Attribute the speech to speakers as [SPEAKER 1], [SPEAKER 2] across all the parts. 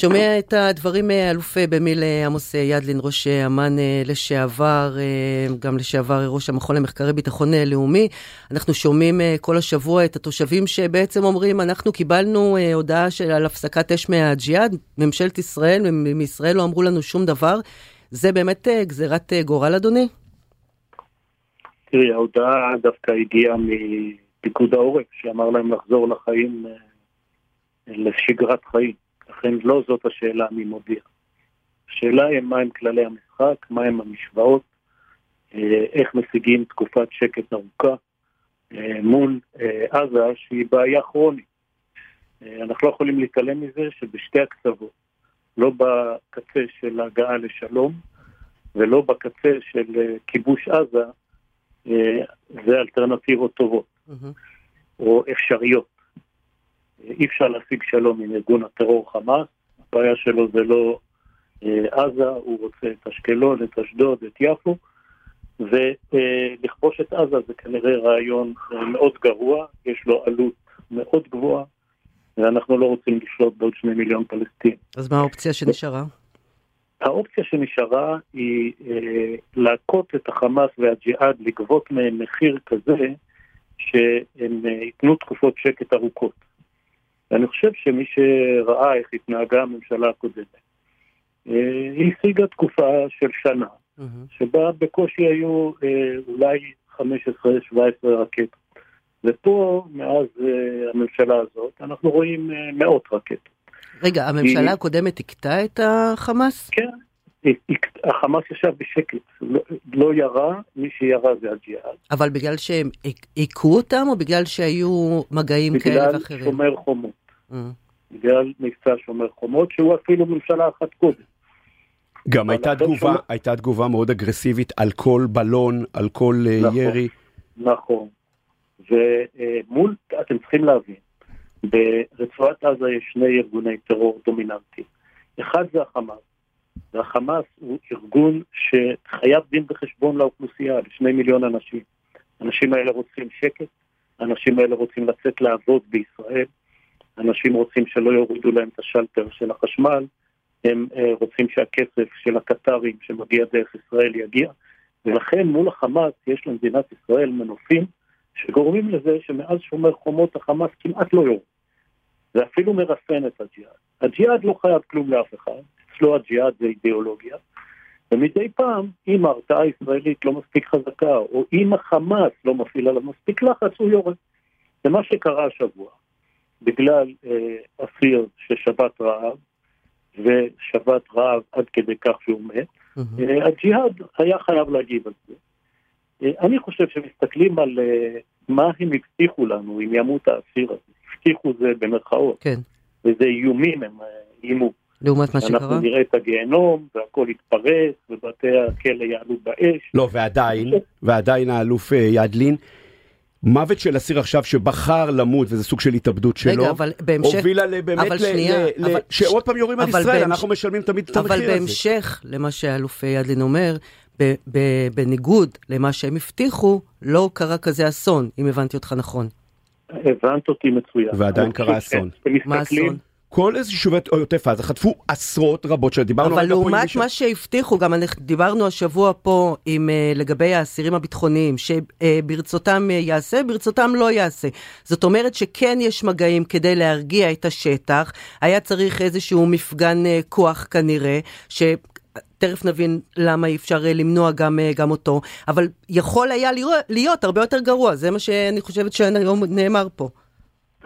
[SPEAKER 1] שומע את הדברים אלוף במיל עמוס ידלין, ראש אמ"ן לשעבר, גם לשעבר ראש המכון למחקרי ביטחון לאומי. אנחנו שומעים כל השבוע את התושבים שבעצם אומרים, אנחנו קיבלנו הודעה של, על הפסקת אש מהג'יהאד, ממשלת ישראל, מישראל לא אמרו לנו שום דבר. זה באמת גזירת גורל, אדוני?
[SPEAKER 2] תראי, ההודעה דווקא הגיעה מפיקוד העורף, שאמר להם לחזור לחיים, לשגרת חיים. לכן לא זאת השאלה מי מודיע. השאלה היא מהם כללי המשחק, מהם המשוואות, אה, איך משיגים תקופת שקט ארוכה אה, מול אה, עזה שהיא בעיה כרונית. אנחנו לא יכולים להתעלם מזה שבשתי הקצוות, לא בקצה של הגעה לשלום ולא בקצה של כיבוש עזה, זה אלטרנטיבות טובות mm-hmm. או אפשריות. אי אפשר להשיג שלום עם ארגון הטרור חמאס, הבעיה שלו זה לא אה, עזה, הוא רוצה את אשקלון, את אשדוד, את יפו, ולכבוש את עזה זה כנראה רעיון אה, מאוד גרוע, יש לו עלות מאוד גבוהה, ואנחנו לא רוצים לשלוט בעוד שני מיליון פלסטינים.
[SPEAKER 1] אז מה האופציה שנשארה?
[SPEAKER 2] האופציה שנשארה היא אה, להכות את החמאס והג'יהאד, לגבות מהם מחיר כזה שהם אה, ייתנו תקופות שקט ארוכות. ואני חושב שמי שראה איך התנהגה הממשלה הקודמת, אה, היא השיגה תקופה של שנה, שבה בקושי היו אה, אולי 15-17 רקטות. ופה, מאז אה, הממשלה הזאת, אנחנו רואים מאות רקטות.
[SPEAKER 1] רגע, הממשלה היא... הקודמת הכתה את החמאס?
[SPEAKER 2] כן, החמאס ישב בשקט, לא, לא ירה, מי שירה זה הג'יהאד.
[SPEAKER 1] אבל בגלל שהם היכו אותם, או בגלל שהיו מגעים כאלה ואחרים?
[SPEAKER 2] בגלל שומר חומות. Mm. בגלל מבצע שומר חומות, שהוא אפילו ממשלה אחת קודם.
[SPEAKER 3] גם הייתה תגובה, שומר... הייתה תגובה מאוד אגרסיבית על כל בלון, על כל אה, נכון, ירי.
[SPEAKER 2] נכון, ומול, אתם צריכים להבין, ברצועת עזה יש שני ארגוני טרור דומיננטיים. אחד זה החמאס, והחמאס הוא ארגון שחייב דין וחשבון לאוכלוסייה, לשני מיליון אנשים. האנשים האלה רוצים שקט, האנשים האלה רוצים לצאת לעבוד בישראל, אנשים רוצים שלא יורידו להם את השלטר של החשמל, הם אה, רוצים שהכסף של הקטרים שמגיע דרך ישראל יגיע, ולכן מול החמאס יש למדינת ישראל מנופים שגורמים לזה שמאז שומר חומות החמאס כמעט לא יורד. זה אפילו מרסן את הג'יהאד. הג'יהאד לא חייב כלום לאף אחד, אצלו הג'יהאד זה אידיאולוגיה, ומדי פעם, אם ההרתעה הישראלית לא מספיק חזקה, או אם החמאס לא מפעיל עליו מספיק לחץ, הוא יורד. זה מה שקרה השבוע. בגלל אה, אסיר ששבת רעב, ושבת רעב עד כדי כך שהוא מת, mm-hmm. אה, הג'יהאד היה חייב להגיב על זה. אה, אני חושב שמסתכלים על אה, מה הם הבטיחו לנו אם ימות האסיר הזה. הבטיחו זה במרכאות. כן. וזה איומים הם אה, איימו.
[SPEAKER 1] לעומת מה שקרה?
[SPEAKER 2] אנחנו נראה את הגיהנום, והכל יתפרץ, ובתי הכלא יעלו באש.
[SPEAKER 3] לא, ועדיין, ועדיין האלוף אה, ידלין, מוות של אסיר עכשיו שבחר למות, וזה סוג של התאבדות שלו, רגע, אבל בהמשך, הובילה באמת אבל שנייה, ל, אבל, שעוד פעם יורים על ישראל, בהמש... אנחנו משלמים תמיד את המחיר הזה.
[SPEAKER 1] אבל בהמשך למה שאלוף ידלין אומר, ב, ב, בניגוד למה שהם הבטיחו, לא קרה כזה אסון, אם הבנתי אותך נכון.
[SPEAKER 2] הבנת אותי מצוין.
[SPEAKER 3] ועדיין קרה אסון.
[SPEAKER 1] מה אסון?
[SPEAKER 3] כל איזה יישובי עוטף עזה חטפו עשרות רבות של דיברנו
[SPEAKER 1] אבל לעומת מה שהבטיחו, גם דיברנו השבוע פה עם, uh, לגבי האסירים הביטחוניים, שברצותם uh, יעשה, ברצותם לא יעשה. זאת אומרת שכן יש מגעים כדי להרגיע את השטח, היה צריך איזשהו מפגן uh, כוח כנראה, ש... תכף נבין למה אי אפשר למנוע גם, גם אותו, אבל יכול היה להיות, להיות הרבה יותר גרוע, זה מה שאני חושבת שנאמר פה.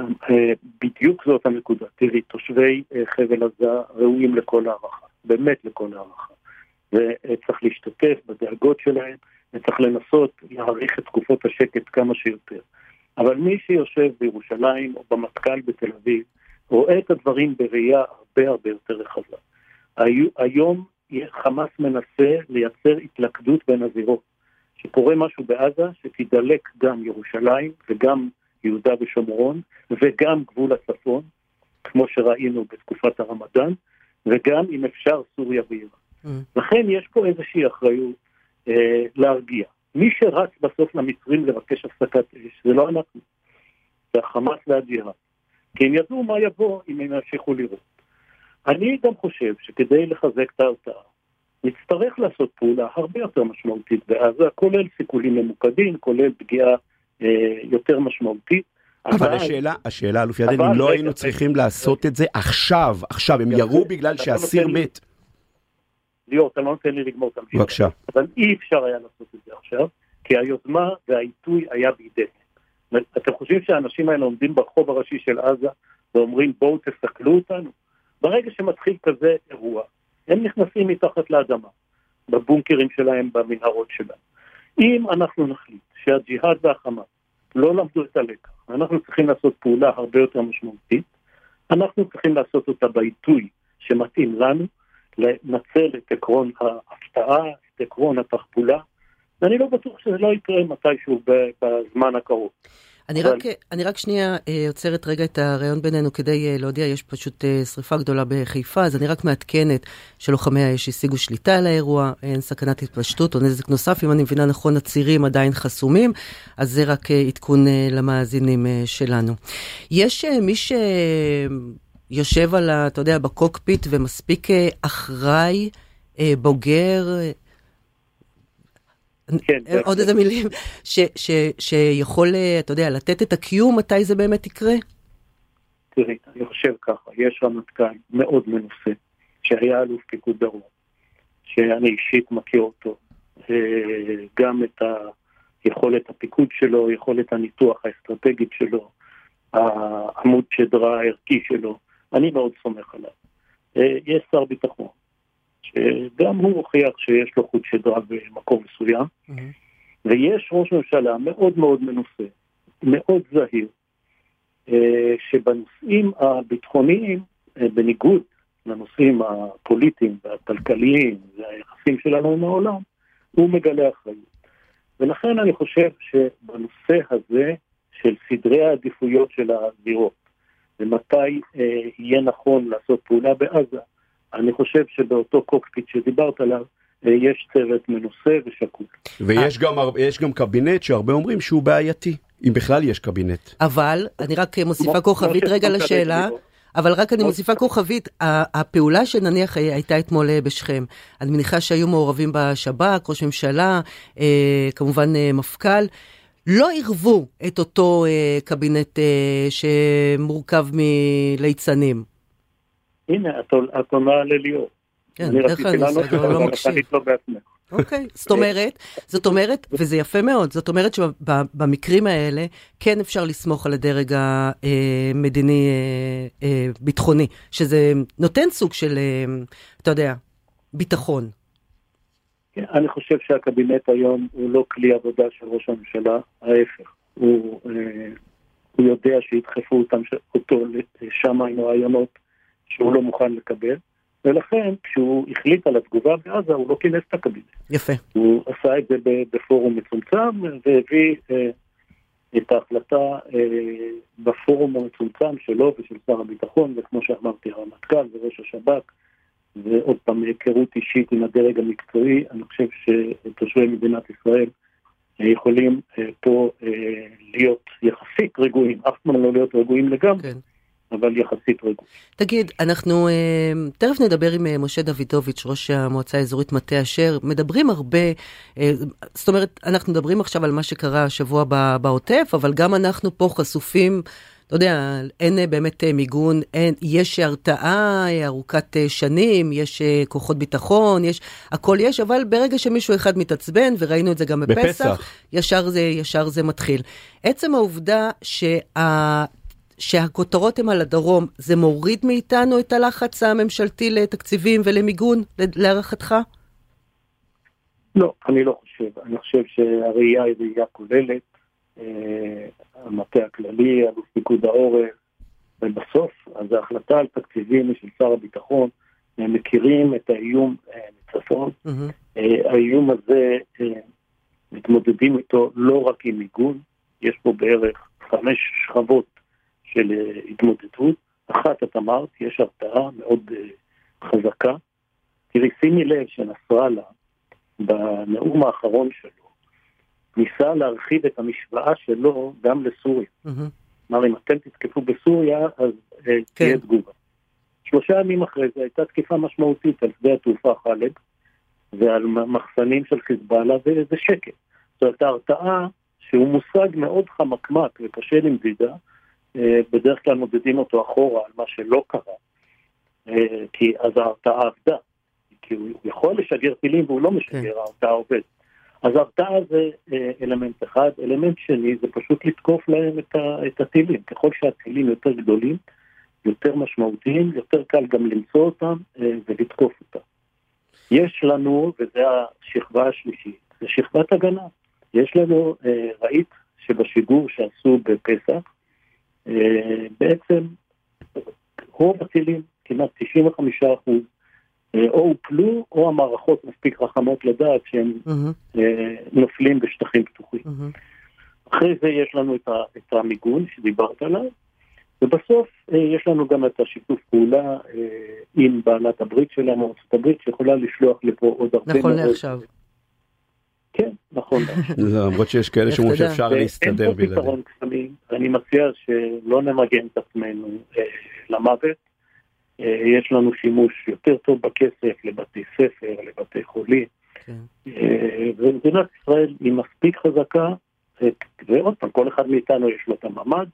[SPEAKER 2] אה, בדיוק זאת הנקודה. תראי, תושבי אה, חבל עזה ראויים לכל הערכה, באמת לכל הערכה. וצריך להשתתף בדאגות שלהם, וצריך לנסות להאריך את תקופות השקט כמה שיותר. אבל מי שיושב בירושלים או במטכ"ל בתל אביב, רואה את הדברים בראייה הרבה הרבה יותר רחבה. היום חמאס מנסה לייצר התלכדות בין הזירות. שקורה משהו בעזה, שתידלק גם ירושלים וגם יהודה ושומרון, וגם גבול הצפון, כמו שראינו בתקופת הרמדאן, וגם אם אפשר סוריה ואיראן. Mm. לכן יש פה איזושהי אחריות אה, להרגיע. מי שרץ בסוף למצרים לבקש הפסקת אש, זה לא אנחנו, זה החמאס והג'יהאד. כי הם ידעו מה יבוא אם הם ימשיכו לראות. אני גם חושב שכדי לחזק את ההרתעה, נצטרך לעשות פעולה הרבה יותר משמעותית בעזה, כולל סיכולים ממוקדים, כולל פגיעה יותר משמעותית.
[SPEAKER 3] אבל, השאלה, השאלה, אלוף ידן, אם לא היינו צריכים לעשות. את זה עכשיו, עכשיו, הם ירו בגלל שאסיר מת.
[SPEAKER 2] ליאור, אתה לא נותן לי לגמור את המשפט.
[SPEAKER 3] בבקשה.
[SPEAKER 2] אבל אי אפשר היה לעשות את זה עכשיו, כי היוזמה והעיתוי היה בידיהם. אתם חושבים שהאנשים האלה עומדים ברחוב הראשי של עזה ואומרים בואו תסכלו אותנו? ברגע שמתחיל כזה אירוע, הם נכנסים מתחת לאדמה, בבונקרים שלהם, במנהרות שלהם. אם אנחנו נחליט שהג'יהאד והחמאס לא למדו את הלקח, אנחנו צריכים לעשות פעולה הרבה יותר משמעותית, אנחנו צריכים לעשות אותה בעיתוי שמתאים לנו, לנצל את עקרון ההפתעה, את עקרון התחבולה, ואני לא בטוח שזה לא יקרה מתישהו בזמן הקרוב.
[SPEAKER 1] אני, אבל... רק, אני רק שנייה אה, עוצרת רגע את הרעיון בינינו כדי אה, להודיע, יש פשוט אה, שריפה גדולה בחיפה, אז אני רק מעדכנת שלוחמי האש השיגו שליטה על האירוע, אין סכנת התפשטות או נזק נוסף, אם אני מבינה נכון, הצירים עדיין חסומים, אז זה רק עדכון למאזינים שלנו. יש מי שיושב על, ה, אתה יודע, בקוקפיט ומספיק אחראי, בוגר, כן, אה, עוד איזה מילים, ש, ש, שיכול, אה, אתה יודע, לתת את הקיום, מתי זה באמת יקרה?
[SPEAKER 2] תראי, אני חושב ככה, יש רמטכ"ל מאוד מנוסה, שהיה אלוף פיקוד דרום, שאני אישית מכיר אותו, גם את היכולת הפיקוד שלו, יכולת הניתוח האסטרטגית שלו, העמוד שדרה הערכי שלו, אני מאוד סומך עליו. אה, יש שר ביטחון, שגם הוא הוכיח שיש לו חוט שדרה במקום מסוים, mm-hmm. ויש ראש ממשלה מאוד מאוד מנוסה, מאוד זהיר, אה, שבנושאים הביטחוניים, אה, בניגוד לנושאים הפוליטיים והכלכליים והיחסים שלנו עם העולם, הוא מגלה אחריות. ולכן אני חושב שבנושא הזה של סדרי העדיפויות של הזירות, ומתי אה, יהיה נכון לעשות פעולה בעזה, אני חושב שבאותו קוקפיט שדיברת עליו, אה, יש צוות מנוסה ושקול.
[SPEAKER 3] ויש גם, גם קבינט שהרבה אומרים שהוא בעייתי, אם בכלל יש קבינט.
[SPEAKER 1] אבל, אני רק מוסיפה כוכבית רגע לשאלה. אבל רק אני מוסיפה כוכבית, הפעולה שנניח הייתה אתמול אה, בשכם, אני מניחה שהיו מעורבים בשב"כ, ראש ממשלה, אה, כמובן מפכ"ל, לא עירבו את אותו קבינט שמורכב מליצנים.
[SPEAKER 2] הנה, את עונה לליאור.
[SPEAKER 1] כן, דרך כלל אני לא מקשיב. אוקיי, זאת אומרת, זאת אומרת, וזה יפה מאוד, זאת אומרת שבמקרים האלה כן אפשר לסמוך על הדרג המדיני-ביטחוני, אה, אה, שזה נותן סוג של, אה, אתה יודע, ביטחון.
[SPEAKER 2] כן, אני חושב שהקבינט היום הוא לא כלי עבודה של ראש הממשלה, ההפך. הוא, הוא יודע שידחפו אותו שם עם רעיונות שהוא לא מוכן לקבל, ולכן כשהוא החליט על התגובה בעזה הוא לא כינס את הקבינט.
[SPEAKER 1] יפה.
[SPEAKER 2] הוא עשה את זה בפורום מצומצם והביא אה, את ההחלטה אה, בפורום המצומצם שלו ושל שר הביטחון, וכמו שאמרתי, הרמטכ"ל וראש השב"כ, ועוד פעם היכרות אישית עם הדרג המקצועי, אני חושב שתושבי מדינת ישראל אה, יכולים אה, פה אה, להיות יחסית רגועים, אף פעם לא להיות רגועים לגמרי. כן. אבל יחסית רגוע.
[SPEAKER 1] תגיד, אנחנו אה, תכף נדבר עם אה, משה דוידוביץ', ראש המועצה האזורית מטה אשר, מדברים הרבה, אה, זאת אומרת, אנחנו מדברים עכשיו על מה שקרה השבוע בעוטף, אבל גם אנחנו פה חשופים אתה יודע, אין באמת מיגון, אין, יש הרתעה ארוכת שנים, יש כוחות ביטחון, יש, הכל יש, אבל ברגע שמישהו אחד מתעצבן, וראינו את זה גם בפסח, בפסח. ישר, זה, ישר זה מתחיל. עצם העובדה שה... שהכותרות הן על הדרום, זה מוריד מאיתנו את הלחץ הממשלתי לתקציבים ולמיגון, להערכתך?
[SPEAKER 2] לא, אני לא חושב. אני חושב שהראייה היא ראייה כוללת. אה, המטה הכללי, אלוף פיקוד העורף, ובסוף, אז ההחלטה על תקציבים של שר הביטחון. הם מכירים את האיום אה, מצפון. Mm-hmm. האיום הזה, מתמודדים איתו לא רק עם מיגון, יש פה בערך חמש שכבות של אה, התמודדות. אחת, את אמרת, יש הרתעה מאוד אה, חזקה. תראי, שימי לב שנסראללה, בנאום האחרון שלו, ניסה להרחיב את המשוואה שלו גם לסוריה. כלומר. אם אתם תתקפו בסוריה, אז אה, כן. תהיה תגובה. שלושה ימים אחרי זה הייתה תקיפה משמעותית על שדה התעופה חלב ועל מחסנים של חיזבאללה וזה שקט. זאת אומרת, ההרתעה, שהוא מושג מאוד חמקמק וקשה למדידה, בדרך כלל מודדים אותו אחורה על מה שלא קרה, אה, כי אז ההרתעה עבדה. כי הוא יכול לשגר טילים והוא לא משגר, כן. ההרתעה עובדת. אז הרתעה זה אה, אלמנט אחד. אלמנט שני זה פשוט לתקוף להם את, ה, את הטילים. ככל שהטילים יותר גדולים, יותר משמעותיים, יותר קל גם למצוא אותם אה, ולתקוף אותם. יש לנו, וזו השכבה השלישית, זה שכבת הגנה. יש לנו, אה, ראית שבשידור שעשו בפסח, בעצם רוב הטילים, כמעט 95 אחוז, אה, או הופלו, או המערכות מספיק חכמות לדעת שהם mm-hmm. נופלים בשטחים פתוחים. Mm-hmm. אחרי זה יש לנו את, ה, את המיגון שדיברת עליו, ובסוף אה, יש לנו גם את השיתוף פעולה עם בעלת הברית שלנו, ארצות הברית, שיכולה לשלוח לפה עוד הרבה
[SPEAKER 1] נכון לעכשיו.
[SPEAKER 2] כן, נכון.
[SPEAKER 3] למרות שיש כאלה שאומרים שאפשר להסתדר
[SPEAKER 2] בלעדיהם. אין פה פתרון קסמים, אני מציע שלא נמגן את עצמנו למוות. אה, יש לנו שימוש יותר טוב בכסף לבתי ספר, לבתי חולים. כן. אה, ומדינת ישראל היא מספיק חזקה, ועוד פעם, כל אחד מאיתנו יש לו את הממ"ד,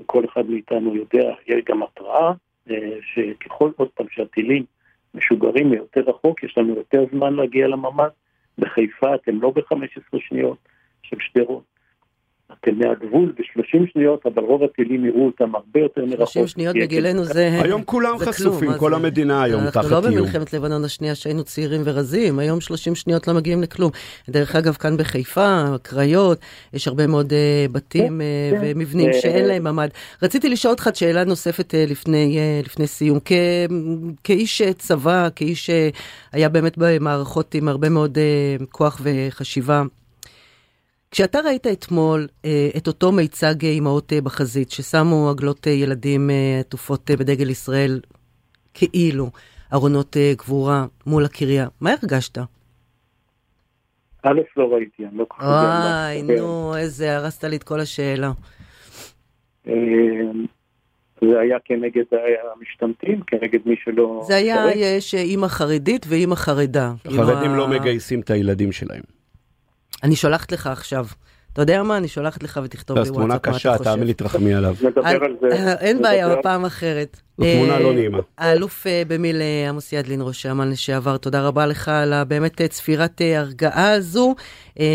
[SPEAKER 2] וכל אחד מאיתנו יודע, יש גם התראה, אה, שככל עוד פעם שהטילים משוגרים מיותר רחוק, יש לנו יותר זמן להגיע לממ"ד. בחיפה אתם לא ב-15 שניות, של שדרות. אתם מהגבול ב-30 שניות, אבל רוב הטילים יראו אותם הרבה יותר מרחוק.
[SPEAKER 1] 30 שניות בגילנו זה
[SPEAKER 3] היום כולם חשופים, כל המדינה היום תחת איום.
[SPEAKER 1] אנחנו לא במלחמת לבנון השנייה שהיינו צעירים ורזים, היום 30 שניות לא מגיעים לכלום. דרך אגב, כאן בחיפה, קריות, יש הרבה מאוד אה, בתים כן, אה, כן. ומבנים אה, שאין להם ממ"ד. רציתי לשאול אותך שאלה נוספת לפני סיום. כאיש צבא, כאיש שהיה באמת במערכות עם הרבה מאוד כוח וחשיבה, כשאתה ראית אתמול אה, את אותו מיצג אימהות אה, בחזית, ששמו עגלות אה, ילדים עטופות אה, בדגל ישראל, כאילו ארונות אה, גבורה מול הקריה, מה הרגשת?
[SPEAKER 2] א', לא ראיתי, אני לא כל כך יודע.
[SPEAKER 1] וואי, נו, איזה, הרסת לי את כל השאלה.
[SPEAKER 2] זה היה כנגד המשתמטים, כנגד מי שלא...
[SPEAKER 1] זה היה, יש אימא חרדית ואימא חרדה.
[SPEAKER 3] החרדים לא מגייסים את הילדים שלהם.
[SPEAKER 1] אני שולחת לך עכשיו. אתה יודע מה? אני שולחת לך ותכתוב לי
[SPEAKER 3] וואטסאפ מה אתה חושב. תמונה קשה, תאמין לי, תרחמי עליו.
[SPEAKER 1] אין בעיה, בפעם אחרת.
[SPEAKER 3] זו תמונה לא אה, נעימה.
[SPEAKER 1] האלוף אה, במיל אה, עמוס ידלין, ראש האמן לשעבר, תודה רבה לך על באמת צפירת הרגעה הזו.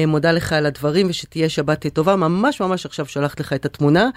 [SPEAKER 1] מודה לך על הדברים ושתהיה שבת טובה. ממש ממש עכשיו שולחת לך את התמונה.